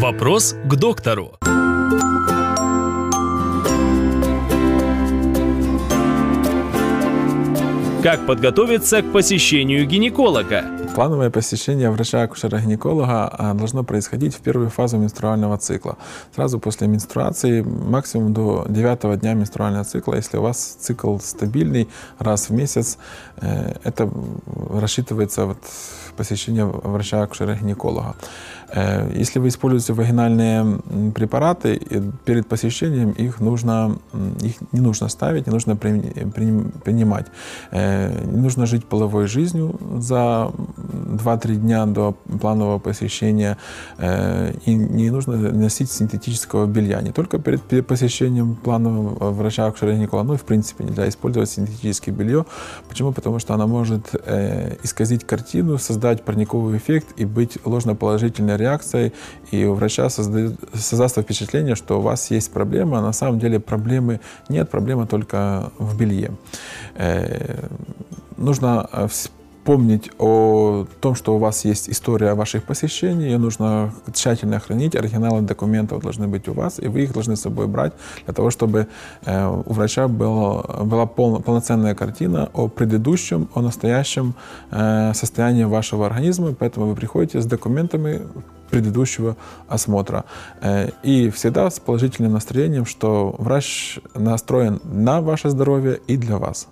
Вопрос к доктору. Как подготовиться к посещению гинеколога? Плановое посещение врача-акушера-гинеколога а, должно происходить в первую фазу менструального цикла. Сразу после менструации, максимум до 9 дня менструального цикла. Если у вас цикл стабильный, раз в месяц, э, это рассчитывается вот посещение врача-акушера-гинеколога. Э, если вы используете вагинальные препараты, перед посещением их нужно, их не нужно ставить, не нужно принимать. Э, не нужно жить половой жизнью за 2-3 дня до планового посещения. Э, и не нужно носить синтетического белья. Не только перед посещением планового врача акушера-гинеколога, но и в принципе нельзя использовать синтетическое белье. Почему? Потому что оно может исказить картину, создать парниковый эффект и быть ложноположительной реакцией, и у врача создает, создастся впечатление, что у вас есть проблема, а на самом деле проблемы нет, проблема только в белье. Э, нужно э, помнить о том, что у вас есть история ваших посещений, ее нужно тщательно хранить, оригиналы документов должны быть у вас, и вы их должны с собой брать для того, чтобы э, у врача было, была пол, полноценная картина о предыдущем, о настоящем э, состоянии вашего организма, поэтому вы приходите с документами предыдущего осмотра. Э, и всегда с положительным настроением, что врач настроен на ваше здоровье и для вас.